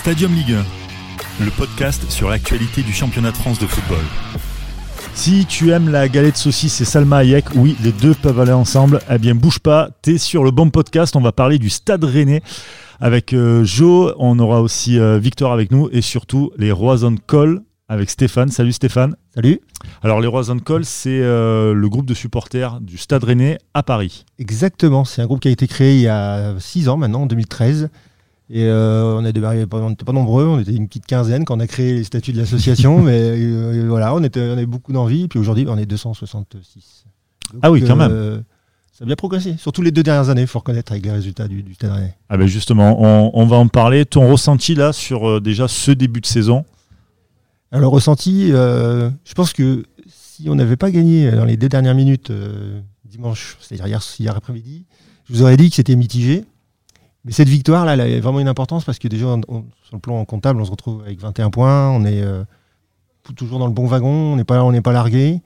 Stadium Ligue 1, le podcast sur l'actualité du championnat de France de football. Si tu aimes la galette saucisse et Salma Hayek, oui, les deux peuvent aller ensemble. Eh bien, bouge pas, t'es sur le bon podcast. On va parler du Stade Rennais avec euh, Joe. On aura aussi euh, Victor avec nous et surtout les Roison Call avec Stéphane. Salut Stéphane. Salut. Alors les Roison Call, c'est euh, le groupe de supporters du Stade Rennais à Paris. Exactement. C'est un groupe qui a été créé il y a 6 ans maintenant, en 2013. Et euh, on n'était pas, on était pas nombreux, on était une petite quinzaine quand on a créé les statuts de l'association, mais euh, voilà, on, était, on avait beaucoup d'envie. Puis aujourd'hui, on est 266. Donc, Ah oui, quand même. euh, ça a bien progressé, surtout les deux dernières années, il faut reconnaître avec les résultats du, du. Ah ben justement, on, on va en parler. Ton ressenti là sur déjà ce début de saison? Alors, le ressenti, je pense que si on n'avait pas gagné dans les deux dernières minutes dimanche, c'est-à-dire hier, hier après-midi, je vous aurais dit que c'était mitigé. Mais cette victoire-là, elle a vraiment une importance parce que déjà, on- on- sur le plan comptable, on se retrouve avec 21 points, on est euh, toujours dans le bon wagon, on n'est pas, on n'est pas largué.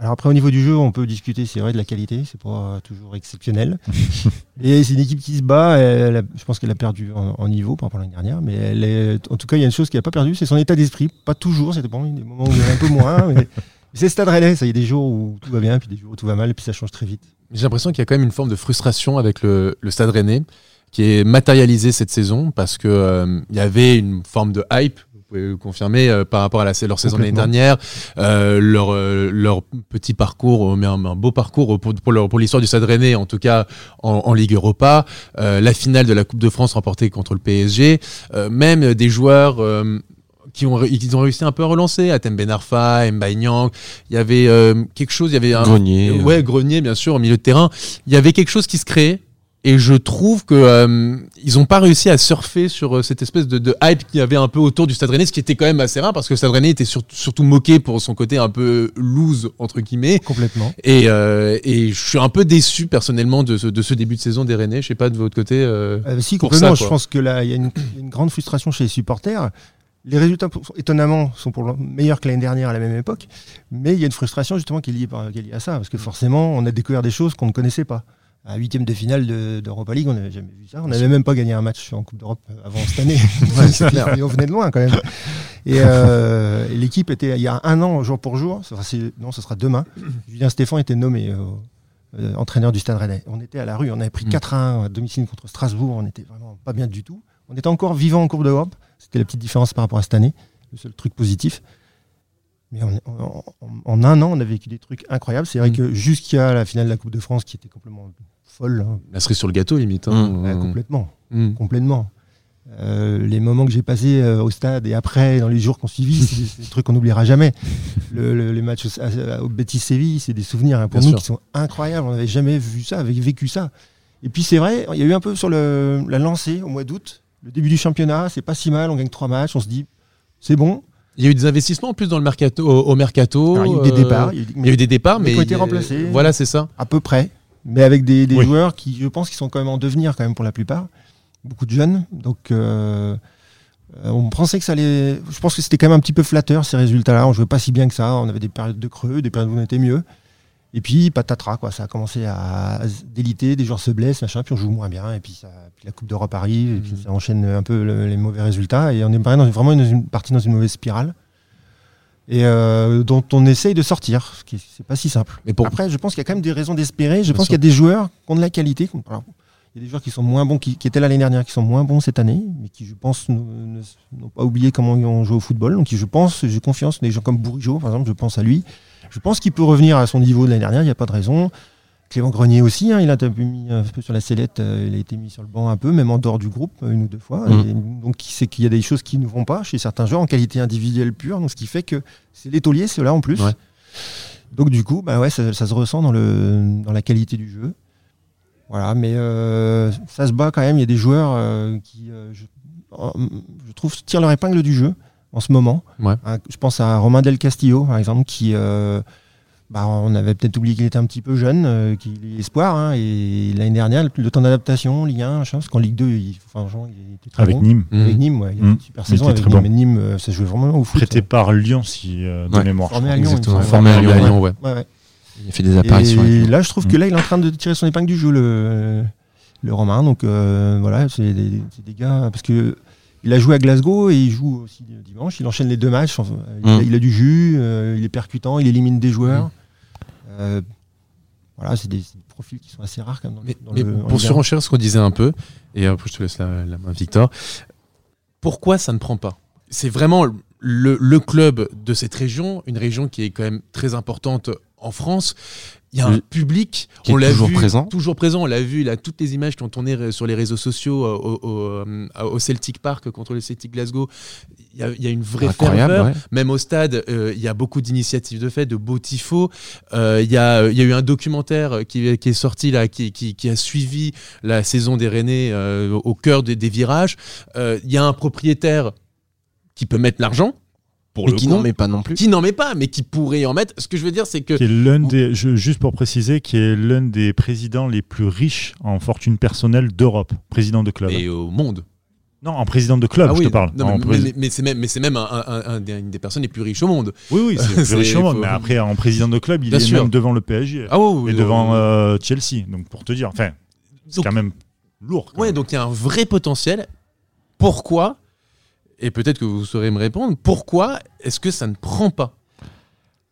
Alors après, au niveau du jeu, on peut discuter, c'est vrai, de la qualité, c'est pas toujours exceptionnel. Et c'est une équipe qui se bat, elle a- je pense qu'elle a perdu en, en niveau par rapport à l'année dernière, mais elle est, en tout cas, il y a une chose qu'elle n'a pas perdu, c'est son état d'esprit. Pas toujours, c'était bon, des moments où il y en a un peu moins, mais c'est le Stade Rennais, ça, il y a des jours où tout va bien, puis des jours où tout va mal, et puis ça change très vite. J'ai l'impression qu'il y a quand même une forme de frustration avec le, le Stade Rennais qui est matérialisée cette saison parce que euh, il y avait une forme de hype. Vous pouvez le confirmer euh, par rapport à la, leur saison l'année dernière, euh, leur, euh, leur petit parcours, mais un, un beau parcours pour, l'histoire du Stade Rennais, en tout cas en, en Ligue Europa, la finale de la Coupe de France remportée contre le PSG, même des joueurs qui ont, qui ont réussi un peu à relancer, Atem Ben Arfa, Mbaye Niang, il y avait euh, quelque chose, il y avait un, Grenier. Ouais, Grenier, bien sûr, au milieu de terrain. Il y avait quelque chose qui se créait. Et je trouve que euh, ils n'ont pas réussi à surfer sur euh, cette espèce de, de hype qu'il y avait un peu autour du Stade Rennais, ce qui était quand même assez rare parce que le Stade Rennais était sur- surtout moqué pour son côté un peu loose entre guillemets. Complètement. Et, euh, et je suis un peu déçu personnellement de ce, de ce début de saison des Rennais. Je sais pas de votre côté. euh, Euh, si, pour complètement. ça, je pense que là, il y a une, grande frustration chez les supporters. Les résultats, étonnamment, sont pour le- meilleurs que l'année dernière à la même époque. Mais il y a une frustration justement qui est liée, par- qui est liée à ça. Parce que forcément, on a découvert des choses qu'on ne connaissait pas. À huitième de finale de- d'Europa League, on n'avait jamais vu ça. On n'avait même pas gagné un match en Coupe d'Europe avant cette année. Mais on venait de loin quand même. Et, euh, et l'équipe était, il y a un an, jour pour jour, enfin, non, ce sera demain, Julien Stéphane était nommé euh, euh, entraîneur du Stade Rennais. On était à la rue, on avait pris Mm. 4-1 à domicile contre Strasbourg, on était vraiment pas bien du tout. On était encore vivant en Coupe d'Europe, c'était la petite différence par rapport à cette année, le seul truc positif. Mais en un an, on a vécu des trucs incroyables. C'est vrai Mm. que jusqu'à la finale de la Coupe de France, qui était complètement folle, hein, la cerise sur le gâteau limite. hein. ouais, complètement, Mm. complètement. Euh, les moments que j'ai passés euh, au stade et après, dans les jours qu'on suivi, c'est des, trucs qu'on n'oubliera jamais. Le- le- les matchs au, Betis Séville, c'est des souvenirs hein, pour Bien nous sûr. qui sont incroyables. On n'avait jamais vu ça, avait vécu ça. Et puis c'est vrai, il y a eu un peu sur le, la lancée au mois d'août, le début du championnat, c'est pas si mal, on gagne trois matchs, on se dit c'est bon. Il y a eu des investissements en plus dans le mercato, au, au mercato. Alors, il y a eu des euh, départs, il y a eu, Il y a eu des départs, mais qui ont été remplacés. Voilà, c'est ça. à peu près, mais avec des, des Oui. joueurs qui, je pense, qui sont quand même en devenir quand même pour la plupart, beaucoup de jeunes. Donc, euh, euh, on pensait que ça allait. Je pense que c'était quand même un petit peu flatteur ces résultats-là. On jouait pas si bien que ça. On avait des périodes de creux, des périodes où on était mieux. Et puis patatras, quoi. Ça a commencé à, déliter, des joueurs se blessent, machin, puis on joue moins bien. Et puis, ça, puis la Coupe d'Europe arrive, et puis Mhm. ça enchaîne un peu le- les mauvais résultats. Et on est vraiment dans une partie dans une mauvaise spirale. Et euh, dont on essaye de sortir, ce qui est- c'est pas si simple. Mais pour, Après, je pense qu'il y a quand même des raisons d'espérer. Je Bien pense qu'il y a des joueurs qui ont de la qualité. alors, il y a des joueurs qui sont moins bons, qui, qui étaient là l'année dernière, qui sont moins bons cette année, mais qui, je pense, n'ont pas oublié comment ils ont joué au football. Donc, je pense, j'ai confiance. Des gens comme Bourigeau, par exemple, je pense à lui. Je pense qu'il peut revenir à son niveau de l'année dernière. Il n'y a pas de raison. Clément Grenier aussi, hein, il a un peu mis un peu sur la sellette, euh, il a été mis sur le banc un peu, même en dehors du groupe, une ou deux fois. Mm. Et donc, sait qu'il y a des choses qui ne vont pas chez certains joueurs en qualité individuelle pure. Donc, ce qui fait que c'est l'étaulier, c'est là en plus. Ouais. Donc du coup, bah ouais, ça, ça se ressent dans, le, dans la qualité du jeu. Voilà, mais euh, ça se bat quand même. Il y a des joueurs euh, qui, je, trouve, tirent leur épingle du jeu en ce moment. Ouais. Hein, je pense à Romain Del Castillo, par exemple, qui, bah, on avait peut-être oublié qu'il était un petit peu jeune, euh, qu'il est espoir. hein, et l'année dernière, le, le temps d'adaptation, Ligue 1, machin, parce qu'en Ligue 2, il, franchement, il était très avec bon. Nîmes, Mm. Avec Nîmes, ouais, il y a une super Il saison était avec très Nîmes. bon. Et Nîmes, euh, ça jouait vraiment au foot. prêté par Lyon, si euh, de Ouais. mémoire. Formé à Lyon, Exactement. Formé à Lyon, Ouais. à Lyon, ouais. Ouais, ouais. Il a fait des apparitions. Et là, je trouve que Mm. là, il est en train de tirer son épingle du jeu, le, le Romain. Donc euh, voilà, c'est des, gars. Parce que il a joué à Glasgow et il joue aussi dimanche. Il enchaîne les deux matchs. Enfin, il, a, il a du jus, euh, il est percutant, il élimine des joueurs. Euh, voilà, c'est des, profils qui sont assez rares quand même. Dans, Mais, dans mais le- en pour surenchérir ce qu'on disait un peu, et après je te laisse la, la main, Victor, pourquoi ça ne prend pas? C'est vraiment le, le club de cette région, une région qui est quand même très importante en France. Il y a un public, qui est on l'a toujours vu, présent. toujours présent. On l'a vu, il a toutes les images qui ont tourné euh, sur les réseaux sociaux euh, au, au, euh, au Celtic Park contre le Celtic Glasgow. Il y a, il y a une vraie ferveur. ouais. Même au stade, euh, il y a beaucoup d'initiatives de fait, de beaux tifos. Euh, Il y, a, il y a eu un documentaire qui, qui est sorti là, qui, qui- qui a suivi la saison des Rennais euh, au cœur des, des virages. Il y a un propriétaire qui peut mettre l'argent. Pour Mais le qui n'en met pas non plus. qui n'en met pas, mais qui pourrait en mettre. Ce que je veux dire, c'est que qui est l'un des, je- juste pour préciser, qui est l'un des présidents les plus riches en fortune personnelle d'Europe, président de club. et au monde. Non, en président de club, Ah je oui, te parle. non, mais, mais- mais c'est même, mais c'est même un- un- un des- une des personnes les plus riches au monde. Oui, oui, c'est c'est- plus riche au monde, faut- mais après, en président de club, il Bien est sûr. même devant le PSG Ah oui, et oui, devant oui. euh, Chelsea. Donc, pour te dire, enfin, c'est Donc- quand même lourd. quand Ouais, même. donc il y a un vrai potentiel. Pourquoi Et peut-être que vous saurez me répondre. Pourquoi est-ce que ça ne prend pas?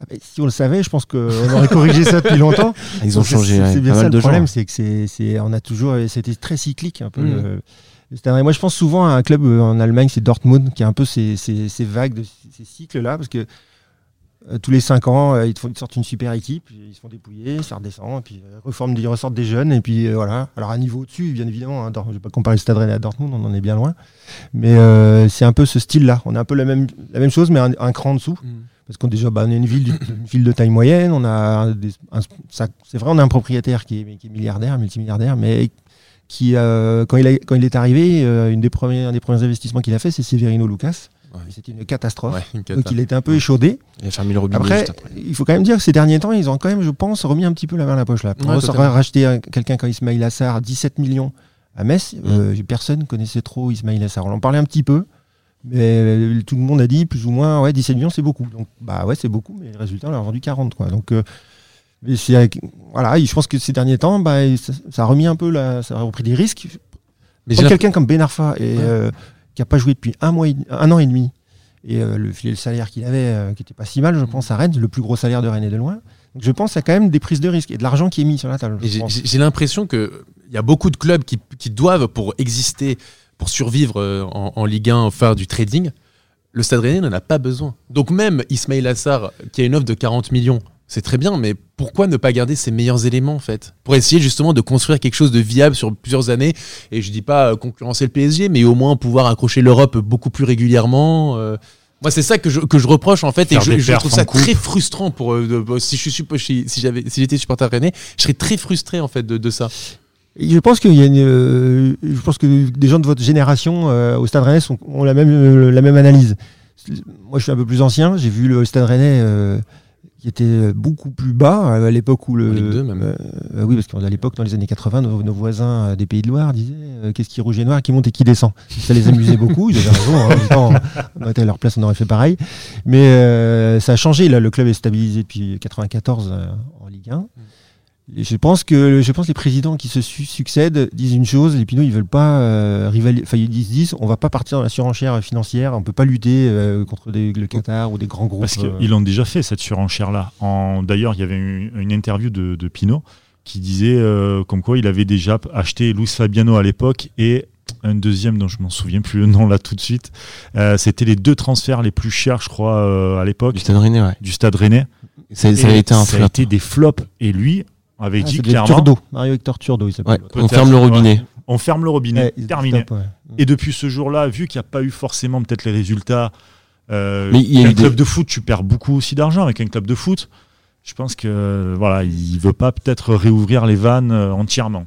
Ah, si on le savait, je pense qu'on aurait corrigé ça depuis longtemps. Ils ont C'est- changé C'est bien pas ça mal le de problème, c'est que c'est, c'est- on a toujours, c'était très cyclique un peu. Mm. le- moi, je pense souvent à un club euh, en Allemagne, c'est Dortmund, qui a un peu ces, ces- ces vagues, de, ces cycles-là, parce que euh, tous les 5 ans, euh, ils, te font- ils sortent une super équipe, ils se font dépouiller, ça redescend, et puis euh, reforment, ils ressortent des jeunes, et puis euh, voilà. Alors à niveau au-dessus, bien évidemment, hein, je ne vais pas comparer le Stade Rennais à Dortmund, on en est bien loin, mais euh, c'est un peu ce style-là. On a un peu la même, la même chose, mais un, un cran en dessous. Parce qu'on déjà, bah, on est une ville, une ville de taille moyenne. On a c'est vrai, on a un propriétaire qui est, qui est milliardaire, multimilliardaire, mais qui, euh, quand, il a- quand il est arrivé, euh, une des premiers, un des premiers investissements qu'il a fait, c'est Severino Lucas. Ouais. C'était une catastrophe. Ouais, une cata. Donc il était un peu échaudé. Il a fermé le robinet Après, juste après. il faut quand même dire que ces derniers temps, ils ont quand même, je pense, remis un petit peu la main à la poche là. Totalement. racheter un- quelqu'un comme Ismail Assar, 17 millions à Metz, Mm. euh, personne connaissait trop Ismail Assar. On en parlait un petit peu, mais euh, tout le monde a dit plus ou moins, ouais, 17 millions c'est beaucoup. Donc bah ouais, c'est beaucoup, mais le résultat, on leur a vendu 40 quoi. Donc euh, voilà, je pense que ces derniers temps, bah, ça, ça a remis un peu, la, ça a repris des risques. Mais quelqu'un comme Ben Arfa et, Ouais. euh, qui n'a pas joué depuis un, mois et- un an et demi, et euh, le, le salaire qu'il avait, euh, qui n'était pas si mal, je pense, à Rennes, le plus gros salaire de Rennes est de loin. Donc je pense qu'il y a quand même des prises de risques et de l'argent qui est mis sur la table. Et j'ai- l'impression qu'il y a beaucoup de clubs qui, qui doivent, pour exister, pour survivre euh, en, en Ligue 1, faire du trading. Le Stade Rennais n'en a pas besoin. Donc même Ismail Assar, qui a une offre de 40 millions, c'est très bien, mais pourquoi ne pas garder ses meilleurs éléments en fait? Pour essayer justement de construire quelque chose de viable sur plusieurs années, et je dis pas euh, concurrencer le PSG, mais au moins pouvoir accrocher l'Europe beaucoup plus régulièrement. euh. Moi, c'est ça que je, que je reproche en fait, et je, trouve ça coupe. très frustrant pour euh, si je suis si, si j'avais si j'étais supporter rennais, je serais très frustré en fait de, de ça. Je pense qu'il y a une, euh, je pense que des gens de votre génération euh, au Stade Rennais sont- ont la même, euh, la même analyse. Moi, je suis un peu plus ancien. J'ai vu le Stade Rennais euh, qui était beaucoup plus bas euh, à l'époque où le. En Ligue 2 même. Euh, euh, oui, parce qu'à l'époque, dans les années 80, nos, nos voisins des Pays de Loire disaient euh, qu'est-ce qui est rouge et noir, qui monte et qui descend. Ça les amusait beaucoup. Ils avaient raison. hein. Temps, on à leur place, on aurait fait pareil. Mais euh, ça a changé. Là, le club est stabilisé depuis 94 euh, en Ligue 1. Je pense que je pense que les présidents qui se su- succèdent disent une chose, les Pinots ils veulent pas euh, rivali- enfin ils disent, disent, on va pas partir dans la surenchère financière, on peut pas lutter euh, contre des- le Qatar ou des grands groupes. Parce euh. qu'ils l'ont déjà fait, cette surenchère-là. En- D'ailleurs, il y avait une, une interview de, de Pinot qui disait euh, comme quoi il avait déjà acheté Luis Fabiano à l'époque et un deuxième dont je m'en souviens plus le nom là tout de suite. Euh, C'était les deux transferts les plus chers, je crois, euh, à l'époque Du Stade Rennais, ouais. du Stade Rennais. Ça, ça a été un ça a flop. été des flops. Et lui Ah, être clairement Turdo, Mario Hector Turdo il s'appelle. Ouais, on ferme le robinet. on ferme le robinet, Ouais, terminé. stop, ouais. Et depuis ce jour-là, vu qu'il n'y a pas eu forcément peut-être les résultats, euh, Mais il y a un des- club de foot, tu perds beaucoup aussi d'argent avec un club de foot. Je pense que voilà, il veut pas peut-être réouvrir les vannes euh, entièrement.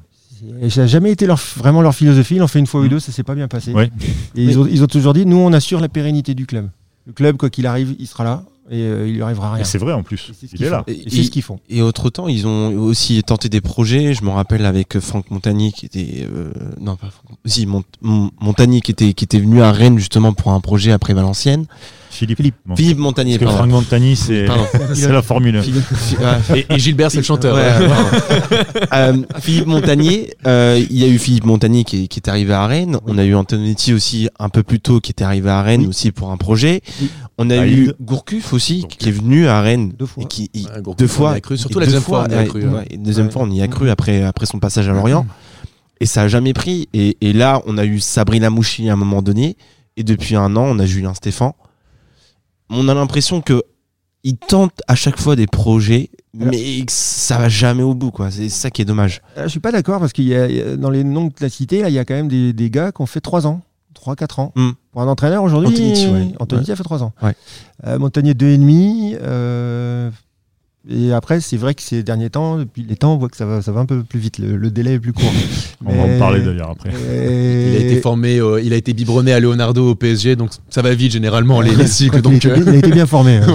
Et Ça n'a jamais été leur, vraiment leur philosophie. Ils l'ont fait une fois ou Mm. deux, ça s'est pas bien passé. Ouais. Et ils, ont, ils ont toujours dit nous, on assure la pérennité du club. Le club, quoi qu'il arrive, il sera là. Et euh, il lui arrivera rien. Et c'est vrai en plus. C'est ce Il qu'ils est là. font. Et- Et c'est ce qu'ils font. Et autre temps, ils ont aussi tenté des projets. Je me rappelle avec Franck Montagny qui était euh, non pas Franck, si Mont- Montagny qui était qui était venu à Rennes justement pour un projet après Valenciennes. Philippe. Philippe. Philippe Montagny. Parce que. Franck Montagny, c'est Pardon. c'est la Formule 1. Philippe- Et, et Gilbert, c'est le chanteur. Ouais. Euh, Philippe Montagnier, euh, il y a eu Philippe Montagnier qui est, qui est arrivé à Rennes. On a eu Antonetti aussi un peu plus tôt qui était arrivé à Rennes Oui. aussi pour un projet. Oui. On a eu Gourcuff aussi qui est venu à Rennes Deux fois. et qui il- Ouais, Gourcuff, deux on fois y a cru. Surtout et la deux deuxième fois, on y a cru. ouais, deuxième Ouais. fois, on y a cru après après son passage à Lorient. Et ça a jamais pris. Et, et là, on a eu Sabrina Mouchi à un moment donné. Et depuis un an, on a Julien Stéphan. On a l'impression que il tente à chaque fois des projets, Alors- mais que ça va jamais au bout, quoi. C'est ça qui est dommage. Euh, je suis pas d'accord parce qu'il y a, dans les noms que tu as cités, là, il y a quand même des, des gars qui ont fait 3 ans, 3-4 ans. Hmm. Pour un entraîneur aujourd'hui, Antonetti, ouais. Antonetti a fait 3 ans. Ouais. Euh, Montagnier 2,5. Euh, et après, c'est vrai que ces derniers temps, depuis les temps, on voit que ça va, ça va un peu plus vite. Le, le délai est plus court. On va en parler d'ailleurs après. Et- Il a été formé, euh, il a été biberonné à Leonardo au PSG, donc ça va vite généralement les, cycles. a, été, il a été bien formé. hein.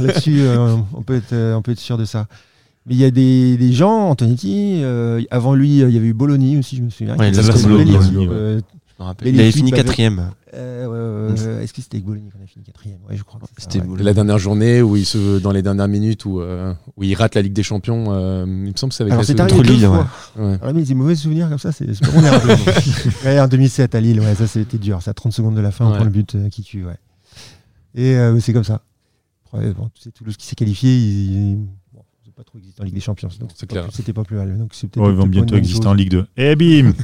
Là-dessus, euh, on, peut être, euh, on peut être sûr de ça. Mais il y a des, des gens, Antonetti, euh, avant lui, il y avait eu Bologna aussi, je me souviens. Ouais, qui Bologna, ouais. euh, me rappelle. Mais Il avait fini quatrième. euh, Est-ce que c'était avec Bologna qu'on a fini quatrième? Ouais, je crois. c'est C'était ouais. la dernière journée où il se, dans les dernières minutes où, euh, où il rate la Ligue des Champions, euh, il me semble que c'est avec Alors la c'est arrivé Lille. Alors mais des mauvais souvenirs comme ça, c'est c'est ouais, en 2007 à Lille, ouais, ça c'était dur. C'est à 30 secondes de la fin, on prend le but euh, qui tue. Ouais. Et euh, c'est comme ça. Après, bon, tu sais, Toulouse qui s'est qualifié, ils, c'est pas trop existé en Ligue des Champions. donc C'est c'était pas clair. plus- C'était pas plus mal. Donc c'est Ouais, ils vont bientôt exister en Ligue 2. Et bim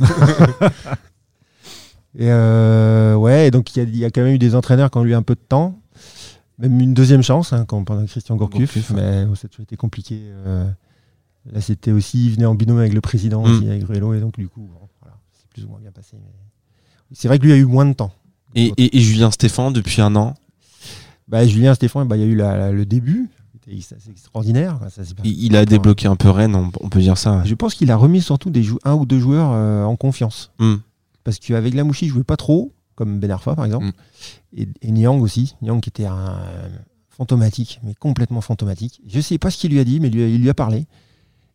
Et euh, ouais, et donc il y, a- il y a quand même eu des entraîneurs qui ont eu un peu de temps, même une deuxième chance, hein, comme pendant Christian Gourcuff, mais bon, ça a toujours été compliqué. euh, là, c'était aussi, il venait en binôme avec le président, Mm. aussi, avec Ruello, et donc du coup, bon, voilà, c'est plus ou moins bien passé. mais- C'est vrai que lui a eu moins de temps. Et, et, et Julien Stéphan, depuis un an, Bah, Julien Stéphane, bah, il y a eu la- la- le début, c'est extraordinaire. ça, il, il a débloqué un peu Rennes, on, on peut dire ça. Je pense qu'il a remis surtout des un ou deux joueurs euh, en confiance. Hmm. Parce qu'avec Lamouchi, il jouait pas trop, comme Ben Arfa par exemple. Mm. Et, et Niang aussi. Niang qui était un euh, fantomatique, mais complètement fantomatique. Je sais pas ce qu'il lui a dit, mais lui, il lui a parlé.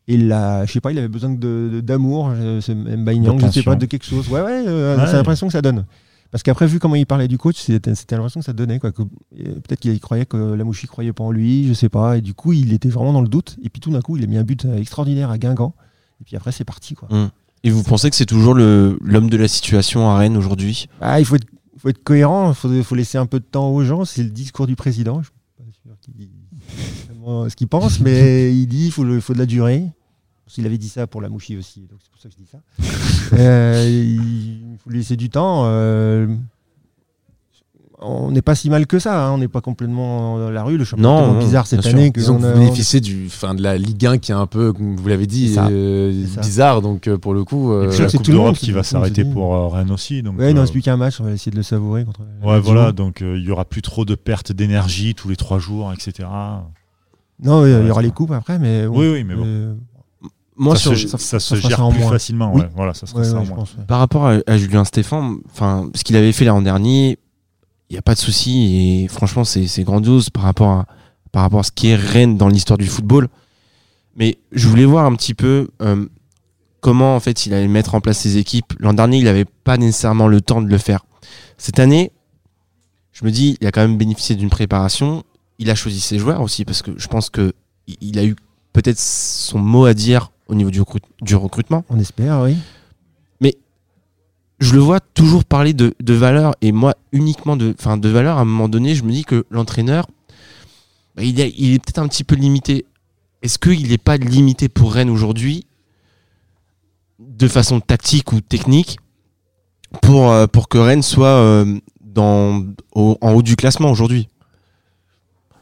Et là, je sais pas, il avait besoin d'amour, euh, ce Mbaye Niang, je sais pas, de quelque chose. Ouais, ouais, euh, Ouais. c'est l'impression que ça donne. Parce qu'après, vu comment il parlait du coach, c'était l'impression que ça donnait. quoi, que- euh, Peut-être qu'il croyait que Lamouchi croyait pas en lui, je sais pas. Et du coup, il était vraiment dans le doute. Et puis tout d'un coup, il a mis un but euh, extraordinaire à Guingamp. Et puis après, c'est parti. Quoi. Et vous pensez que c'est toujours l'homme de la situation à Rennes aujourd'hui? Ah, il faut être, faut être cohérent, il faut, faut laisser un peu de temps aux gens. C'est le discours du président. Je suis pas sûr qu'il dit vraiment ce qu'il pense, mais il dit qu'il faut, de la durée. S'il avait dit ça pour la mouchie aussi, donc c'est pour ça que je dis ça. Euh, il faut laisser du temps. euh, on n'est pas si mal que ça, hein, on n'est pas complètement dans la rue. Le championnat Non, est tellement non, bizarre cette année que on a- bénéficiez du, fin, de la Ligue 1 qui est un peu, comme vous l'avez dit, C'est euh, C'est bizarre. Donc euh, pour le coup, euh, je la c'est Coupe tout le monde d'Europe qui- va s'arrêter se pour euh, Rennes aussi. Donc, Ouais, il ne reste plus qu'un match, on va essayer de le savourer contre. la ouais, voilà, donc euh, il y aura plus trop de pertes d'énergie tous les trois jours, etc. Non, il y aura les coupes après, mais. Oui, oui, mais bon. Moi, ça, sur- se, ça- ça se ça gère plus moins. facilement. Oui. Ouais, voilà, ça sera ouais, ça ouais, en moins. pense. ouais. par rapport à, à Julien Stéphan, enfin, ce qu'il avait fait l'an dernier, il n'y a pas de souci et franchement, c'est grandiose par rapport à par rapport à ce qui est Rennes dans l'histoire du football. Mais je voulais voir un petit peu euh, comment en fait il allait mettre en place ses équipes. L'an dernier, il n'avait pas nécessairement le temps de le faire. Cette année, je me dis, il a quand même bénéficié d'une préparation. Il a choisi ses joueurs aussi parce que je pense que il- a eu peut-être son mot à dire au niveau du, du recrutement. On espère, oui. Je le vois toujours parler de, valeur et moi uniquement de, valeur à un moment donné je me dis que l'entraîneur bah, il, est- peut-être un petit peu limité est-ce qu'il n'est pas limité pour Rennes aujourd'hui de façon tactique ou technique pour, euh, que Rennes soit euh, en haut du classement aujourd'hui?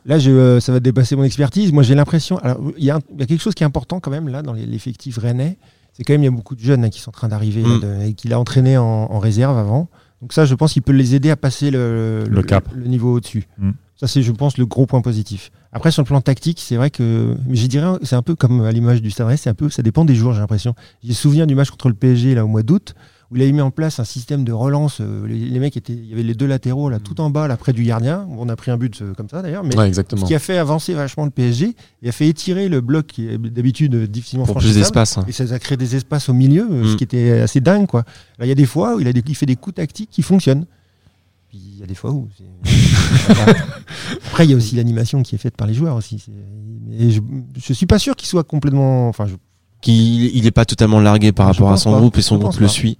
Là, euh, ça va dépasser mon expertise. Moi, j'ai l'impression. Il y, a quelque chose qui est important quand même là dans l'effectif rennais. C'est quand même il y a beaucoup de jeunes hein, qui sont en train d'arriver Mm. et qu'il a entraîné en, en réserve avant. Donc ça, je pense qu'il peut les aider à passer le, Le cap. le niveau au-dessus. Mm. Ça, c'est, je pense, le gros point positif. Après, sur le plan tactique, c'est vrai que, je dirais, c'est un peu comme à l'image du Stade c'est un peu, ça dépend des jours, j'ai l'impression. J'ai souvenir du match contre le PSG là au mois d'août, où il avait mis en place un système de relance. euh, les, les mecs étaient, il y avait les deux latéraux là, Mm. tout en bas, là près du gardien. On a pris un but euh, comme ça d'ailleurs, mais Ouais, exactement. ce qui a fait avancer vachement le PSG et a fait étirer le bloc qui est d'habitude difficilement Pour plus d'espace. hein. Et ça a créé des espaces au milieu, euh, ce Mm. qui était assez dingue. Quoi. Là, il y a des fois où il, a des- il fait des coups tactiques qui fonctionnent. Puis il y a des fois où. Après, il y a aussi l'animation qui est faite par les joueurs aussi. Mais je, je suis pas sûr qu'il soit complètement. Enfin, je- Qu'il il est pas totalement largué par Je rapport à son pas. groupe et son groupe le pas. suit.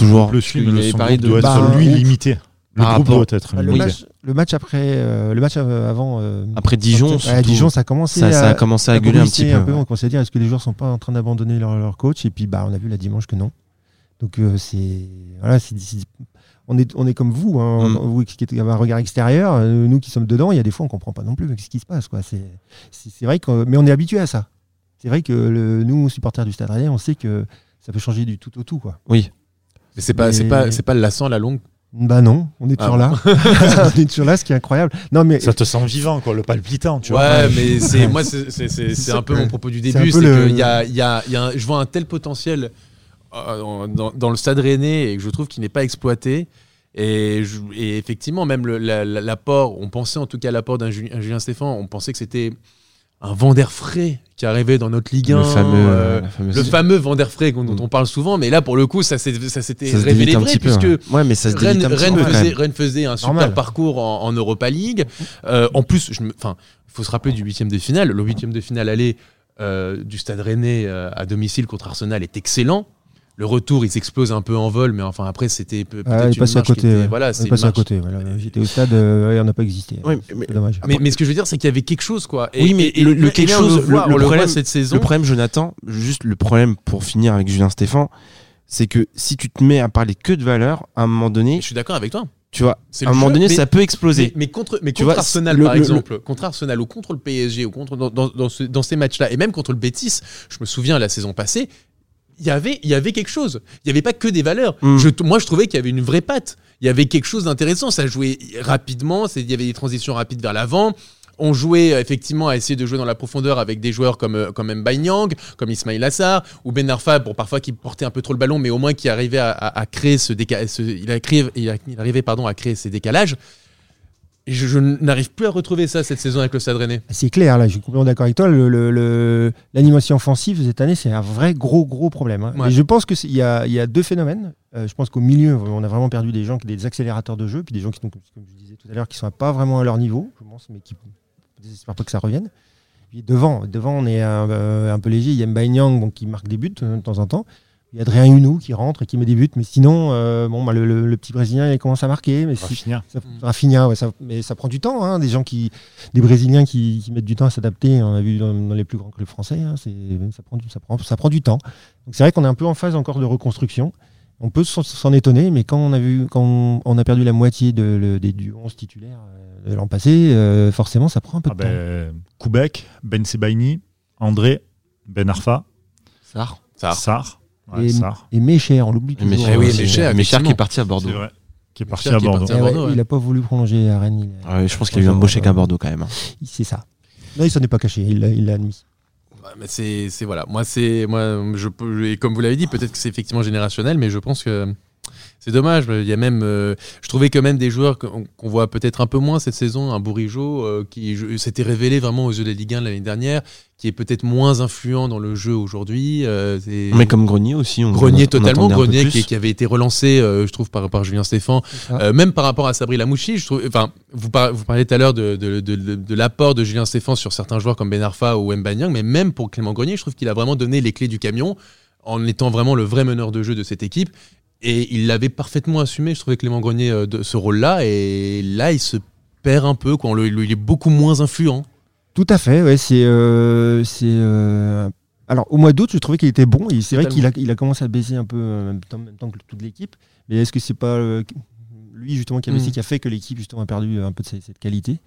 Le son avait parlé groupe de doit être bah, lui limité. Le groupe rapport- doit être le, limité. match, le match après. euh, le match av- avant. euh, Après Dijon, ouais, Dijon, ça a commencé ça, ça à, a commencé à à gueuler un petit peu. On commençait à dire est-ce que les joueurs sont pas en train d'abandonner leur, leur coach? Et puis, bah, on a vu la dimanche que non. Donc, euh, c'est. Voilà, c'est- on est, on est comme vous, hein, Mm. vous qui avez un regard extérieur, euh, nous qui sommes dedans, il y a des fois on comprend pas non plus ce qui se passe. Quoi. C'est, vrai que, mais on est habitué à ça. C'est vrai que le, nous, supporters du Stade Rennais, on sait que ça peut changer du tout au tout. Quoi. Oui. Mais c'est pas, c'est Mais- pas, c'est pas lassant à la longue. Bah non, on est Ah toujours bon. là. on est toujours là, ce qui est incroyable. Non, mais Ça te sent vivant, quoi, le palpitant, tu vois. Ouais, mais c'est moi, c'est c'est- c'est- c'est un peu mon propos du C'est début, c'est le- que y a, y a, y a un- je vois un tel potentiel euh, dans, dans le Stade Rennais et que je trouve qu'il n'est pas exploité. Et, je- et effectivement, même le- la- la- l'apport, on pensait en tout cas à l'apport d'un Julien, un Julien Stéphan, on pensait que c'était un vent d'air frais qui arrivait dans notre Ligue 1. Le fameux. euh, fameuse- le fameux vent d'air frais dont Mm. on parle souvent, mais là pour le coup, ça s'est- ça s'était révélé vrai petit peu. puisque ouais. Ouais, mais ça se Rennes, peu. faisait, même. Rennes faisait un super Normal. parcours en, en Europa League. Euh, en plus, je me- enfin, il faut se rappeler du huitième de finale. Le huitième de finale aller euh, du Stade Rennais euh, à domicile contre Arsenal est excellent. Le retour, ils explosent un peu en vol, mais enfin après, c'était Ah, peut-être il est une à qui côté. était- ouais. Voilà, Il c'est à côté. Voilà. J'étais au stade, euh, on n'a pas existé. Ouais, mais- C'est dommage. Mais, mais ce que je veux dire, c'est qu'il y avait quelque chose, quoi. Et- Oui, mais et- et- le- quelque chose, le voit, voit problème- cette saison. Le problème, Jonathan, juste le problème pour finir avec Julien Stéphan, c'est que si tu te mets à parler que de valeur, à un moment donné, Je suis d'accord avec toi. tu vois, à un moment jeu, donné, mais- ça peut exploser. Mais, mais contre, mais Tu contre vois, Arsenal, le- par le- exemple, contre Arsenal ou contre le PSG ou contre dans, dans, dans ce- dans ces matchs-là, et même contre le Betis, je me souviens la saison passée, y avait, il y avait quelque chose. Il n'y avait pas que des valeurs. Mm. Je, moi, je trouvais qu'il y avait une vraie patte. Il y avait quelque chose d'intéressant. Ça jouait rapidement. c'est- Il y avait des transitions rapides vers l'avant. On jouait euh, effectivement à essayer de jouer dans la profondeur avec des joueurs comme, euh, comme Mbaye comme Ismail Assar, ou Ben Arfa, bon, parfois qui portait un peu trop le ballon, mais au moins qui arrivait à, à- à créer ce décalage. Il, a créé, il, a- il arrivait pardon, à créer ces décalages. Et je, je n'arrive plus à retrouver ça cette saison avec le Stade Rennais. C'est clair, là, je suis complètement d'accord avec toi. Le- le- le- L'animation offensive cette année, c'est un vrai gros, gros problème. hein. Ouais. Et je pense qu'il y y a deux phénomènes. Euh, je pense qu'au milieu, on a vraiment perdu des gens, qui des accélérateurs de jeu, puis des gens qui sont, comme je disais tout à l'heure, qui sont pas vraiment à leur niveau, je pense, mais qui n'espèrent pas que ça revienne. Puis devant, devant, on est un, euh, un peu léger. Il y a Mbaye Niang, bon, qui marque des buts euh, de temps en temps. Il y a Adrien Hunou qui rentre et qui met des buts. Mais sinon, euh, bon, bah, le, le- le petit Brésilien, il commence à marquer. Mais ça, Rafinha, ouais, ça- mais ça prend du temps. hein, des gens qui, des Brésiliens qui, qui mettent du temps à s'adapter. On a vu dans, dans les plus grands clubs français. hein, c'est- ça, prend du, ça, prend, ça prend du temps. Donc c'est vrai qu'on est un peu en phase encore de reconstruction. On peut s'en- étonner, mais quand on a vu, quand on, on a perdu la moitié de, le- des du 11 titulaires euh, de l'an passé, euh, forcément, ça prend un peu Ah de temps. ben, Koubek, Ben Sebaini, André, Ben Arfa, Sarr. Ça. Sar. Ouais, Et-. Et Mécher, on l'oublie toujours. Mécher, oui, Mécher, Mécher qui est parti à Bordeaux. C'est vrai. Qui est parti Mécher à Bordeaux. parti à ouais, Bordeaux, ouais. Il n'a pas voulu prolonger à Rennes. il a- Ouais, je pense qu'il y a eu un beau chèque à Bordeaux quand même. hein. C'est ça. Non, il s'en est pas caché, il l'a admis. C'est voilà. Moi c'est moi je peux et comme vous l'avez dit peut-être que c'est effectivement générationnel, mais je pense que c'est dommage. Il y a même euh, je trouvais quand même des joueurs qu'on voit peut-être un peu moins cette saison, un Bourigeau euh, qui s'était révélé vraiment aux yeux de la Ligue 1 l'année dernière, qui est peut-être moins influent dans le jeu aujourd'hui. euh, Mais comme Grenier aussi. On, Grenier on totalement, Grenier qui, qui avait été relancé, euh, je trouve, par, par Julien Stéphan. Euh, même par rapport à Sabri Lamouchi, je trouve, enfin, vous, par- vous parliez tout à l'heure de, de, de- de- de l'apport de Julien Stéphan sur certains joueurs comme Ben Arfa ou Mbanyang, mais même pour Clément Grenier, je trouve qu'il a vraiment donné les clés du camion en étant vraiment le vrai meneur de jeu de cette équipe. Et il l'avait parfaitement assumé, je trouvais Clément Grenier euh, de ce rôle-là. Et là, il se perd un peu, le- il est beaucoup moins influent. Tout à fait, ouais, c'est. euh, c'est, euh, Alors, au mois d'août, je trouvais qu'il était bon. et C'est vrai qu'il a, il a commencé à baisser un peu euh, en même temps, en même temps que toute l'équipe. Mais est-ce que c'est pas euh, lui, justement, qui a, baissé, Mm. qui a fait que l'équipe, justement, a perdu un peu de cette, cette qualité?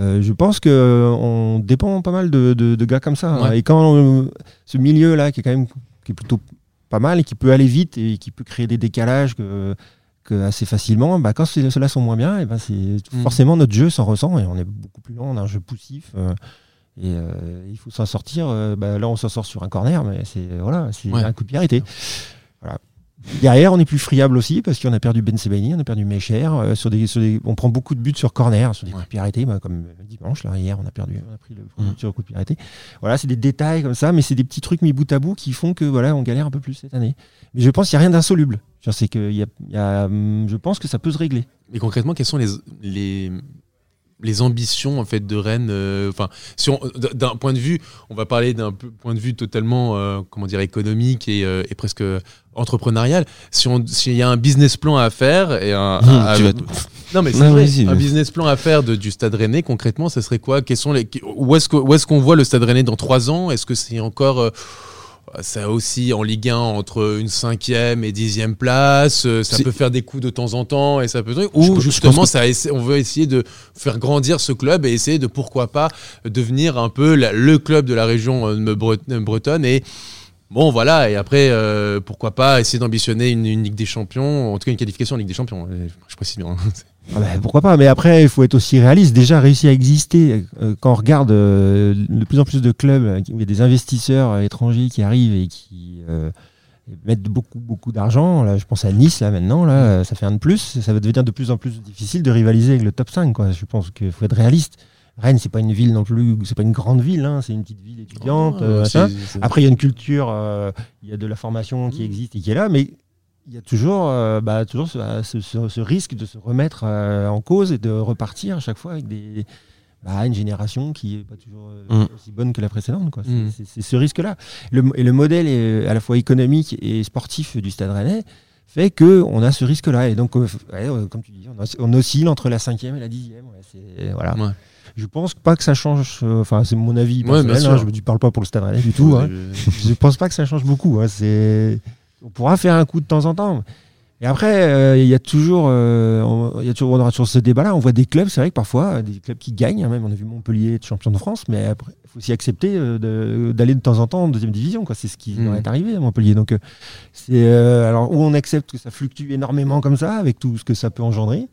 Euh, Je pense qu'on dépend pas mal de, de- de gars comme ça. hein. Ouais. Et quand euh, ce milieu-là, qui est quand même qui est plutôt pas mal et qui peut aller vite et qui peut créer des décalages que, que assez facilement, bah, quand ceux-là sont moins bien, et ben c'est Mm. forcément notre jeu s'en ressent et on est beaucoup plus lent, on a un jeu poussif. euh, et euh, il faut s'en sortir. euh, bah, là, on s'en sort sur un corner, mais c'est voilà, c'est Ouais. un coup de pied arrêté. Derrière, on est plus friable aussi parce qu'on a perdu Ben Sebaini, on a perdu Mecher. euh, sur des, sur des- on prend beaucoup de buts sur corner, sur des coups de pied arrêtés, bah, comme dimanche. Là, hier, on a perdu, on a pris le Mm. but sur le coup de pied arrêté. Voilà, c'est des détails comme ça, mais c'est des petits trucs mis bout à bout qui font que voilà, on galère un peu plus cette année. Mais je pense qu'il n'y a rien d'insoluble. Que y a, il y a, hum, je pense que ça peut se régler. Mais concrètement, quelles sont les, les, les ambitions en fait de Rennes euh, Enfin, si on- d- d'un point de vue, on va parler d'un point de vue totalement, euh, comment dire, économique et, euh, et presque entrepreneurial. Si on, s'il y a un business plan à faire et un, à- tu vas- non mais c'est vrai, un business plan à faire de- du Stade Rennais concrètement, ça serait quoi? Quels sont les, où est-ce que- où est-ce qu'on voit le Stade Rennais dans trois ans? Est-ce que c'est encore euh, ça aussi en Ligue 1 entre une cinquième et dixième place, euh, ça peut faire des coups de temps en temps et ça peut ou justement que- ça on veut essayer de faire grandir ce club et essayer de pourquoi pas devenir un peu la- le club de la région euh, bre- bretonne et bon voilà. Et après euh, pourquoi pas essayer d'ambitionner une, une Ligue des Champions en tout cas une qualification en Ligue des Champions euh, je précise bien Ah bah, pourquoi pas Mais après, il faut être aussi réaliste. Déjà, réussir à exister, euh, quand on regarde euh, de plus en plus de clubs euh, il y a des investisseurs étrangers qui arrivent et qui mettent beaucoup, beaucoup d'argent. Là, je pense à Nice, là, maintenant, là, ça fait un de plus. Ça va devenir de plus en plus difficile de rivaliser avec le top 5. Quoi. Je pense qu'il faut être réaliste. Rennes, c'est pas une ville non plus, c'est pas une grande ville, hein, c'est une petite ville étudiante. euh, c'est- Après, il y a une culture, euh, il y a de la formation qui existe et qui est là, mais il y a toujours, euh, bah, toujours ce, ce- ce- risque de se remettre euh, en cause et de repartir à chaque fois avec des, bah, une génération qui n'est pas toujours euh, Mm. aussi bonne que la précédente. quoi. C'est- Mm. C'est c'est ce risque-là. Le, et le modèle est à la fois économique et sportif du Stade Rennais fait qu'on a ce risque-là. Et donc, euh, ouais, euh, comme tu dis, on, os- on oscille entre la cinquième et la dixième. Ouais, c'est- voilà. Ouais. Je pense pas que ça change. euh, Enfin, c'est mon avis personnel. hein, je ne parle pas pour le Stade Rennais du tout. hein. Je pense pas que ça change beaucoup. hein, C'est, on pourra faire un coup de temps en temps. Et après, euh, il y a toujours, euh, on, y a toujours, on aura toujours ce débat-là. On voit des clubs, c'est vrai que parfois, euh, des clubs qui gagnent. hein, même, on a vu Montpellier être champion de France, mais après, il faut aussi accepter euh, d'aller de temps en temps en deuxième division. Quoi. C'est ce qui Mm. leur est arrivé à Montpellier. Donc, euh, c'est euh, alors où on accepte que ça fluctue énormément comme ça, avec tout ce que ça peut engendrer.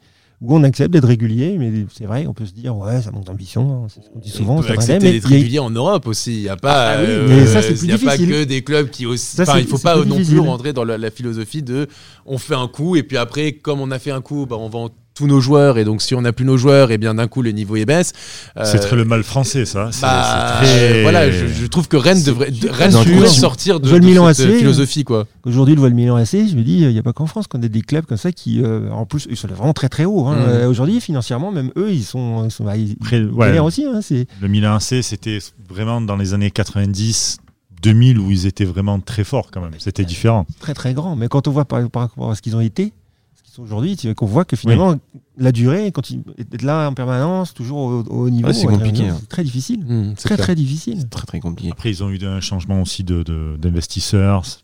Où on accepte d'être régulier, mais c'est vrai, on peut se dire, ouais, ça manque d'ambition, hein, c'est ce qu'on dit souvent. on peut accepter d'être a- régulier en Europe aussi. Il y a pas, Ah oui, euh, ça, y a que des clubs qui aussi. Ça, Enfin, c'est- il faut c'est pas non difficile. plus rentrer dans la, la philosophie de on fait un coup et puis après, comme on a fait un coup, bah, on vend tous nos joueurs et donc si on n'a plus nos joueurs, et bien d'un coup le niveau est baisse. C'est Euh, très le mal français, ça. C'est bah, c'est très. Voilà, je, je trouve que Rennes C'est- devrait, Rennes sûr. sortir de, de Milan cette AC. philosophie quoi. Aujourd'hui, le Milan AC, je me dis, il n'y a pas qu'en France qu'on a des clubs comme ça qui, euh, en plus, ils sont vraiment très très hauts. hein. Euh, Aujourd'hui, financièrement, même eux, ils sont, ils sont bah, ils, ouais. aussi. hein, c'est Le Milan AC, c'était vraiment dans les années 90, 2000 où ils étaient vraiment très forts quand même. C'était différent. très très grand. Mais quand on voit par, par rapport à ce qu'ils ont été, aujourd'hui, qu'on voit que finalement, la durée, quand ils être là en permanence, toujours au, au haut niveau, Ouais, c'est très compliqué, hein. C'est très difficile. Mmh, c'est Très clair. très difficile. C'est très très compliqué. Après, ils ont eu un changement aussi de- de- d'investisseurs. Ça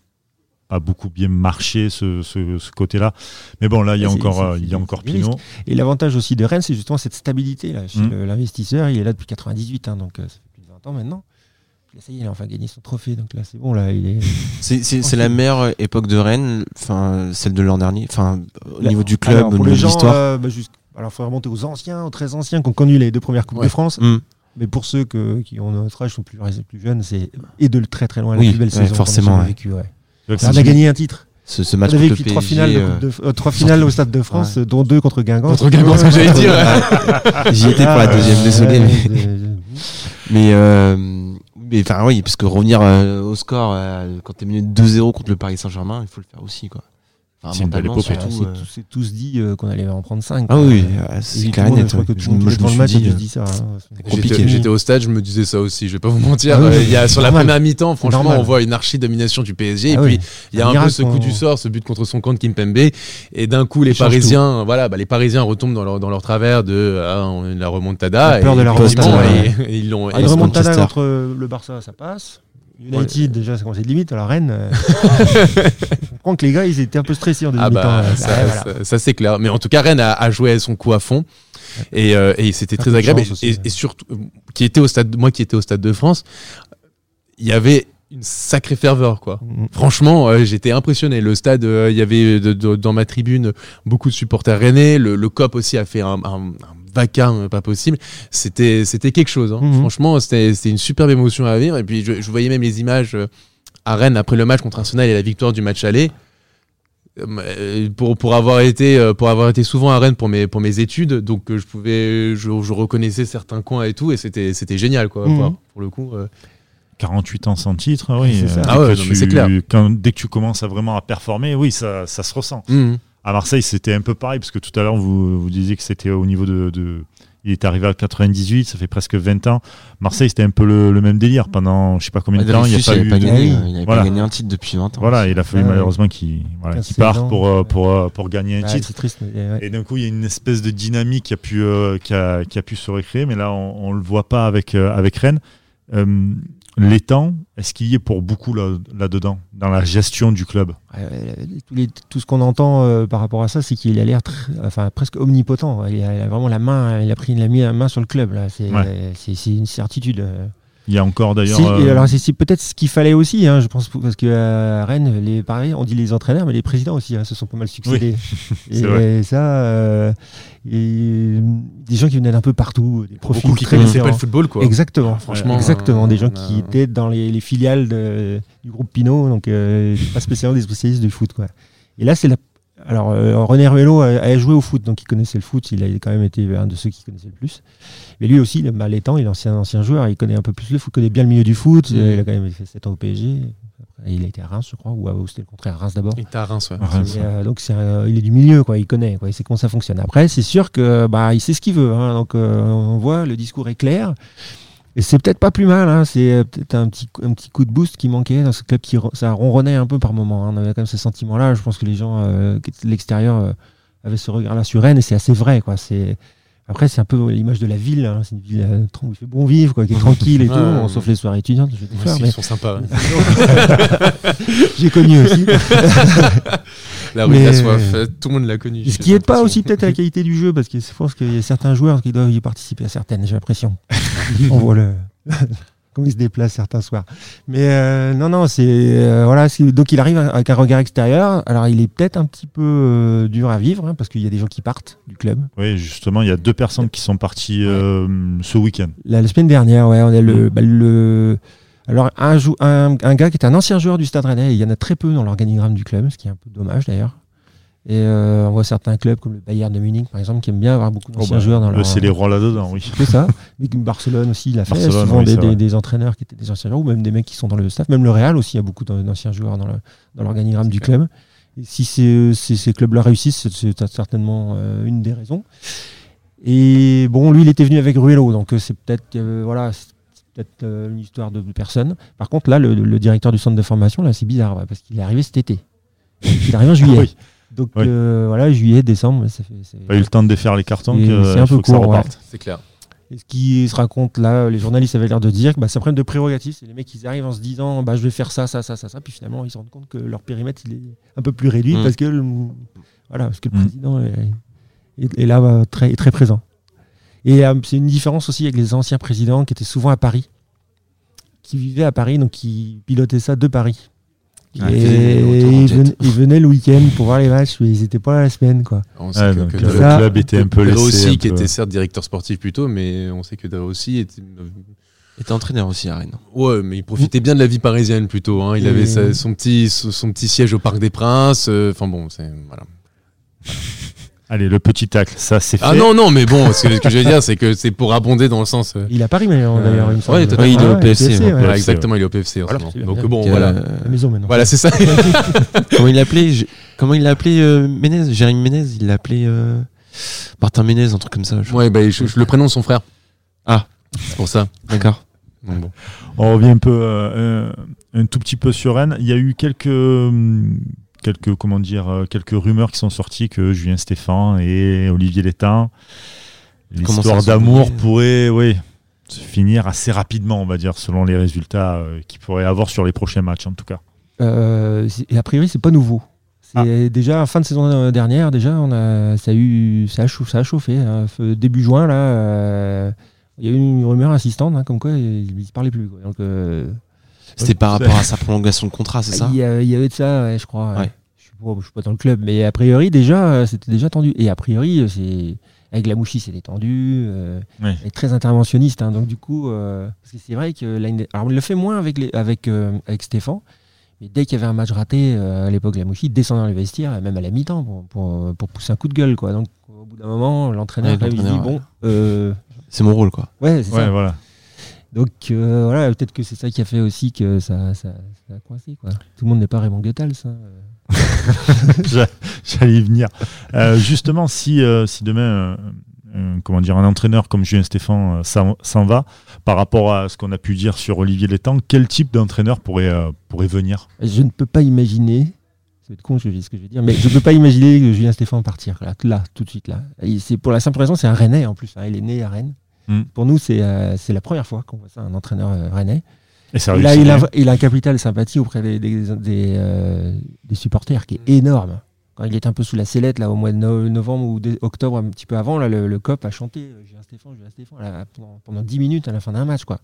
a beaucoup bien marché ce, ce- ce côté-là. Mais bon, là, il y a encore, euh, il y a c'est- encore Pinot. Et l'avantage aussi de Rennes, c'est justement cette stabilité là. Le- l'investisseur, il est là depuis 98, hein, donc euh, ça fait plus de 20 ans maintenant. Puis là, ça y est, il a enfin gagné son trophée, donc là c'est bon, là il est. C'est- la meilleure époque de Rennes, enfin celle de l'an dernier, enfin au Là, niveau du club, alors, au pour niveau les de gens, l'histoire. euh, bah, alors, il faut remonter aux anciens, aux très anciens qui ont connu les deux premières Coupes Ouais. de France. Hum. Mais pour ceux que- qui ont notre âge, sont plus, plus jeunes, c'est et de très très loin Oui, la plus belle ouais, saison qu'on a forcément, vécue, ouais. Donc, On a gagné un titre. Ce, ce On match a contre le vécu trois finales, de euh, coupe de- euh, trois finales au Stade de France, Ouais. dont deux contre Guingamp. Contre Guingamp, c'est ce que j'allais dire. J'y étais pour la Ah, deuxième, désolé. Mais, euh, mais, euh, mais enfin oui, parce que revenir euh, au score euh, quand t'es mené 2-0 contre le Paris Saint-Germain, il faut le faire aussi quoi. Mentalement, on s'est euh, tous- dit euh, qu'on allait en prendre 5. Ah oui, c'est clair et net. Je crois que tout le monde dans le match dit, ça. hein. J'étais- au stade, je me disais ça aussi. Je vais pas vous mentir. Ah oui, Euh, il y a, sur la normal. première mi-temps, franchement, normal. on voit une archi domination du PSG. Ah et oui. puis, il y a Un un peu ce coup du sort, ce but contre son compte Kimpembe. Et d'un coup, les Parisiens, voilà, bah, les Parisiens retombent dans leur, dans leur travers de ah, la remontada. La peur de la remontada. ils l'ont. Ah, Manchester. remontada contre le Barça, ça passe. United, déjà, ça être limite. Alors, Rennes, euh, je comprends que les gars, ils étaient un peu stressés en deuxième Ah bah, mi-temps. ça, Ouais, voilà. ça- ça, c'est clair. Mais en tout cas, Rennes a, a joué son coup à fond. Et, euh, et c'était très agréable. Et, aussi, et- ouais. et surtout, euh, qui était au stade, moi qui étais au stade de France, il y avait une sacrée ferveur, quoi. Mm. Franchement, euh, j'étais impressionné. Le stade, euh, il y avait de- de- dans ma tribune beaucoup de supporters rennais. Le, le COP aussi a fait un, un- un vacarme pas possible. C'était c'était quelque chose. hein. Mhm. Franchement, c'était c'était une superbe émotion à vivre. Et puis, je, je voyais même les images euh, à Rennes après le match contre Arsenal et la victoire du match aller. Euh, pour, pour avoir été euh, pour avoir été souvent à Rennes pour mes pour mes études donc euh, je pouvais je, je reconnaissais certains coins et tout et c'était c'était génial quoi Mhm. pour, pour le coup euh. 48 ans sans titre, oui. C'est ça. dès Ah ouais, c'est clair. quand- dès que tu commences à vraiment à performer, oui, ça, ça se ressent. Mhm. À Marseille, c'était un peu pareil, parce que tout à l'heure, vous, vous disiez que c'était au niveau de, de- Il est arrivé à 98, ça fait presque 20 ans. Marseille, c'était un peu le, le même délire pendant je sais pas combien de temps. Il n'y a pas avait eu. pas de- gagné, il avait Voilà. pas gagné un titre depuis 20 ans. Voilà, il a fallu ouais. malheureusement qu'il voilà, parte pour, euh, pour, euh, pour gagner un Ouais, titre. c'est triste. mais, ouais. Et d'un coup, il y a une espèce de dynamique qui a pu, euh, qui a, qui a pu se recréer, mais là, on ne le voit pas avec, euh, avec Rennes. Euh, L'étang, est-ce qu'il y est pour beaucoup là- là-dedans, dans la gestion du club? Euh, les- tout ce qu'on entend euh, par rapport à ça, c'est qu'il a l'air enfin, presque omnipotent. Il a, il a vraiment la main, il a pris il a mis la main sur le club. là. C'est Ouais. euh, c'est- c'est une certitude. Euh. Il y a encore d'ailleurs. Si, euh, alors c'est peut-être ce qu'il fallait aussi, hein, je pense, parce que à Rennes, les, pareil, on dit les entraîneurs, mais les présidents aussi hein, se sont pas mal succédés. et, ça, euh, et des gens qui venaient d'un peu partout, des profils beaucoup qui très connaissaient pas le football quoi Exactement, Franchement, exactement. euh, des gens qui étaient dans les, les filiales de- du groupe Pinot, donc euh, pas spécialement des spécialistes du foot. Quoi. Et là, c'est la. Alors, euh, René Ruello a, a joué au foot, donc il connaissait le foot, il a quand même été un de ceux qui connaissaient le plus. Mais lui aussi, le mal étant, il est ancien, ancien joueur, il connaît un peu plus le foot, il connaît bien le milieu du foot, Mm. il a quand même fait 7 ans au PSG. Il a été à Reims, je crois, ou, c'était le contraire, à Reims d'abord. il était à Reims ouais. Reims, Et, euh, donc un- il est du milieu, quoi. Il connaît, quoi. Il sait comment ça fonctionne. Après, c'est sûr que bah il sait ce qu'il veut. hein. donc euh, on voit le discours est clair. Et c'est peut-être pas plus mal. hein. C'est euh, peut-être un petit un petit coup de boost qui manquait dans ce club qui ça ronronnait un peu par moment. hein. On avait quand même ce sentiment-là. Je pense que les gens euh, qui étaient de l'extérieur euh, avaient ce regard-là sur Rennes et c'est assez vrai, quoi. C'est après, c'est un peu l'image de la ville. hein. C'est une ville euh, où il fait bon vivre, quoi, qui est tranquille et tout, sauf les soirées étudiantes. Je vais tout Ouais, faire, si, mais ils sont sympas j'ai connu aussi. la rue de la soif euh, tout le monde l'a connu Ce qui aide pas aussi peut-être à la qualité du jeu, parce que je pense qu'il y a certains joueurs qui doivent y participer à certaines, j'ai l'impression. On voit le. Comment il se déplace certains soirs. Mais euh, non, non, c'est. euh, voilà, donc il arrive avec un regard extérieur. Alors il est peut-être un petit peu euh, dur à vivre, hein, parce qu'il y a des gens qui partent du club. Oui, justement, il y a deux personnes qui sont parties euh, ce week-end. La, la semaine dernière, ouais, on a le. Bah, le alors, un, jou- un, un gars qui est un ancien joueur du Stade Rennais, et il y en a très peu dans l'organigramme du club, ce qui est un peu dommage d'ailleurs. Et euh, on voit certains clubs comme le Bayern de Munich, par exemple, qui aiment bien avoir beaucoup d'anciens Oh, bah, joueurs dans leur. C'est les rois là-dedans, oui. C'est ça. Mais Barcelone aussi, il a fait Barcelone, souvent oui, des, entraîneurs qui étaient des anciens joueurs, ou même des mecs qui sont dans le staff. Même le Real aussi, il y a beaucoup d'an- d'anciens joueurs dans l'organigramme du club. Et si ces, clubs-là réussissent, c'est- certainement euh, une des raisons. Et bon, lui, il était venu avec Ruello, donc euh, c'est peut-être euh, voilà, peut-être euh, une histoire de personne. Par contre, là, le, le directeur du centre de formation, là, c'est bizarre, ouais, parce qu'il est arrivé cet été. Il est arrivé en juillet. Ah oui. Donc Oui. euh, voilà, juillet, décembre, ça fait. c'est- Pas eu le temps de défaire les cartons. C'est euh, un faut peu court, ouais. c'est clair Et ce qui se raconte là, les journalistes avaient l'air de dire que bah, c'est un problème de prérogative. C'est les mecs qui arrivent en se disant bah, je vais faire ça, ça, ça, ça, ça. Puis finalement, ils se rendent compte que leur périmètre il est un peu plus réduit Mm. parce que le, voilà, parce que le Mm. président est, est- est là bah, très, est très présent. Et euh, c'est une différence aussi avec les anciens présidents qui étaient souvent à Paris, qui vivaient à Paris, donc qui pilotaient ça de Paris. Ah, et ils venaient, ils venaient le week-end pour voir les matchs, mais ils n'étaient pas là la semaine. Quoi. on sait que, que euh, le ça- club était un peu laissé. aussi un qui était certes directeur sportif plutôt mais on sait que Dre aussi était Il était entraîneur aussi à Rennes. Ouais, mais il profitait bien de la vie parisienne plutôt. hein. Il Et- avait sa- son, petit, son, son petit siège au Parc des Princes. euh, Enfin bon, c'est. Voilà. Allez, le petit tacle, ça c'est fait. Ah non, non, mais bon, ce que, ce que je veux dire, c'est que c'est pour abonder dans le sens. euh, Il est à Paris, mais Euh, d'ailleurs, il me semble. ouais, totalement. Oui, il est au Ah, PFC, ouais. voilà, ouais, exactement, il est au PFC en Voilà, Donc bon, voilà. euh, La maison maintenant. Voilà, c'est ça. comment il l'appelait Je- Comment il l'appelait euh, Ménez Jérémy Ménez Il l'appelait euh, Martin Ménez, un truc comme ça. je- ouais, bah, je, je le prénom de son frère. Ah. C'est pour ça. D'accord. Bon. On revient un peu, euh, un, un tout petit peu sur Rennes. Il y a eu quelques, hum, quelques, comment dire, euh, quelques rumeurs qui sont sorties que Julien Stéphan et Olivier Commencent l'histoire d'amour brouiller. pourrait, oui, se finir assez rapidement, on va dire, selon les résultats euh, qu'il pourrait avoir sur les prochains matchs, en tout cas. Euh, et a priori, c'est pas nouveau. C'est déjà fin de saison dernière, déjà, on a, ça a eu, ça a, chau- ça a chauffé. hein. Début juin, là, euh, il y a eu une rumeur insistante, hein, comme quoi il ne se parlait plus. quoi. Donc, euh, C'était par rapport à sa prolongation de contrat, c'est ça il, y a- il y avait de ça, ouais, je crois. ouais. Je suis je suis pas dans le club, mais a priori, déjà, euh, c'était déjà tendu. Et a priori, euh, c'est avec la Mouchi, c'était tendu. euh, très interventionniste. hein, donc, du coup, euh, parce que c'est vrai que l'année- alors, on le fait moins avec, les, avec, euh, avec Stéphane. Mais dès qu'il y avait un match raté, euh, à l'époque, la Mouchi descendait dans les vestiaires, même à la mi-temps, pour, pour, pour pousser un coup de gueule. Quoi. Donc, au bout d'un moment, l'entraîneur Ouais, il dit bon, euh, C'est mon rôle, quoi. ouais, c'est Ouais, ça. voilà. Donc, euh, voilà, peut-être que c'est ça qui a fait aussi que ça, ça, ça a coincé. Quoi. Tout le monde n'est pas Raymond Goethals. hein. J'a- J'allais y venir. Euh, justement, si, euh, si demain, euh, euh, comment dire, un entraîneur comme Julien Stéphan euh, s'en va, par rapport à ce qu'on a pu dire sur Olivier Létang, quel type d'entraîneur pourrait, euh, pourrait venir? Je ne peux pas imaginer, ça va être con je ce que je vais dire, mais je ne peux pas imaginer que Julien Stéphane partir là, là, tout de suite là. C'est pour la simple raison, c'est un Rennais en plus. hein, il est né à Rennes. Mm. Pour nous, c'est euh, c'est la première fois qu'on voit ça, un entraîneur euh, rennais. Et ça il a, bien. il a un capital sympathie auprès des, des, des, euh, des supporters qui est énorme. Quand il était un peu sous la sellette là, au mois de no- novembre ou octobre, un petit peu avant, là, le, le COP a chanté euh, Julien Stéphane, Julien Stéphane là, pendant, pendant 10 minutes à la fin d'un match. Quoi.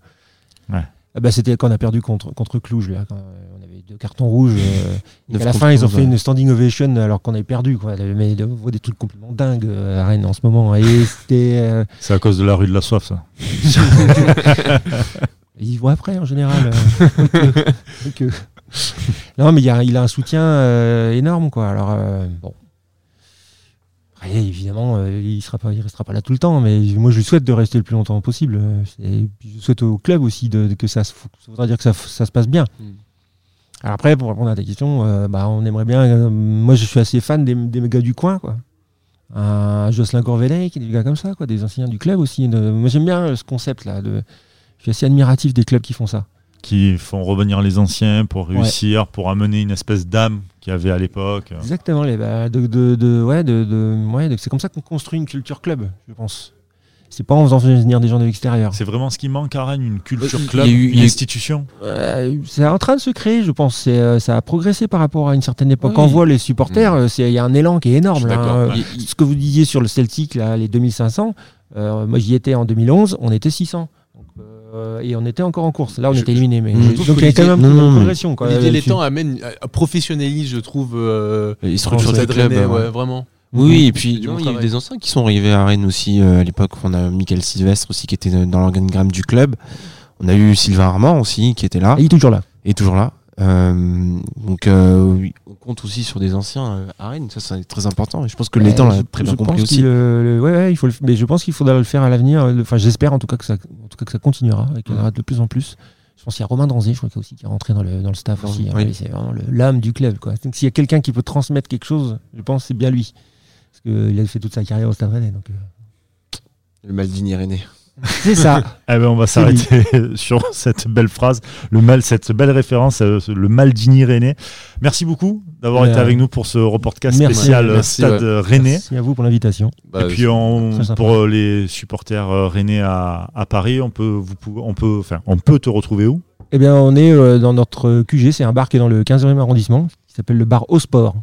Ouais. Ah bah, C'était quand on a perdu contre, contre Cluj. Là, quand, euh, on avait deux cartons rouges. euh, et qu'à la fin, ils ont fait une standing ovation alors qu'on avait perdu. Quoi. Mais on voit des trucs complètement dingues euh, à Rennes en ce moment. Et c'était. euh, C'est à cause de la rue de la soif, ça. Ils vont après en général. euh. Non, mais il, y a, il a un soutien euh, énorme, quoi. Alors, euh, bon. Après, évidemment, euh, il sera pas, il restera pas là tout le temps, mais moi, je lui souhaite de rester le plus longtemps possible. Et je souhaite au club aussi de, de- que ça, se- ça voudra dire que ça, ça se passe bien. Mm. Alors après, pour répondre à ta question, euh, bah, on aimerait bien. euh, moi, je suis assez fan des, des gars du coin, quoi. Un Jocelyn Corvelec, des gars comme ça, quoi, des anciens du club aussi. De- moi, j'aime bien ce concept-là. De, je suis assez admiratif des clubs qui font ça. Qui font revenir les anciens pour réussir, pour amener une espèce d'âme qu'il y avait à l'époque. Exactement, les, bah, de, de, de- ouais, de, de- ouais, de- c'est comme ça qu'on construit une culture club, je pense. C'est pas en faisant venir des gens de l'extérieur. C'est vraiment ce qui manque à Rennes, une culture club, eu- une institution. Euh, c'est en train de se créer, je pense. C'est, euh, ça a progressé par rapport à une certaine époque. Oui. Quand on voit les supporters, euh, c'est- il y a un élan qui est énorme. là, hein. ouais. Il- Ce que vous disiez sur le Celtic, là, les 2500, euh, moi j'y étais en 2011, on était 600. Euh, et on était encore en course. Là, on Je- était éliminé. Mais, je donc trouve il y a quand même une progression. Quoi, Olivier. Létang amène, euh, professionnalise, je trouve, euh, Il structure des Stade clubs. Rennais, ouais. ouais, vraiment. Oui, et puis non, il y a eu des anciens qui sont arrivés à Rennes aussi euh, à l'époque. On a Michael Sylvestre aussi qui était dans l'organigramme du club. On a eu Sylvain Armand aussi qui était là Et il est toujours là. et toujours là. Euh, donc euh, on compte aussi sur des anciens euh, à Rennes. Ça c'est très important. Et je pense que l'étang Ouais, l'a très bien compris aussi. le- ouais, ouais, il faut le- mais je pense qu'il faudra le faire à l'avenir. Enfin, j'espère en tout cas que ça, en tout cas que ça continuera et qu'il y en aura de plus en plus. Je pense qu'il y a Romain Dranzé, je crois qu'il y a aussi qui est rentré dans le, dans le staff Oui. aussi. hein. Oui. C'est vraiment l'âme du club. Quoi. Donc s'il y a quelqu'un qui peut transmettre quelque chose, je pense que c'est bien lui. Parce qu'il a fait toute sa carrière au Stade Rennais. Donc, euh, Le Maldini Rennais. C'est ça. Eh ben, on va s'arrêter sur cette belle phrase, le mal, cette belle référence, euh, le Maldini Rennais. Merci beaucoup d'avoir Euh, été avec nous pour ce reportage merci. spécial Merci, Stade ouais. Rennais. Merci à vous pour l'invitation. Bah, Et puis on, Très sympa. pour euh, les supporters euh, rennais à, à Paris, on peut, vous, on peut, enfin, on peut te retrouver où? Eh bien, on est euh, dans notre QG. C'est un bar qui est dans le 15e arrondissement, qui s'appelle le bar Au Sport.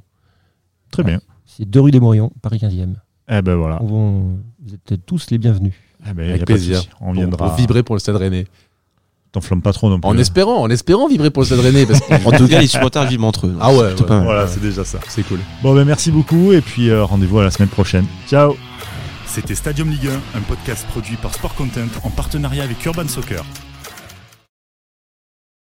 Très bien. C'est 2 rue des Morillons, Paris 15e. Eh ben voilà. On vous êtes tous les bienvenus. Ben, Avec plaisir. On pour- viendra. pour vibrer pour le Stade Rennais. T'enflamme pas trop non plus. En hein. espérant, en espérant vibrer pour le Stade Rennais. Parce que... En tout cas, les supporters vivent entre eux. Ah ouais, pas. Voilà, c'est déjà ça. c'est cool. Bon, ben merci beaucoup et puis euh, rendez-vous à la semaine prochaine. Ciao C'était Stadium Ligue 1, un podcast produit par Sport Content en partenariat avec Urban Soccer.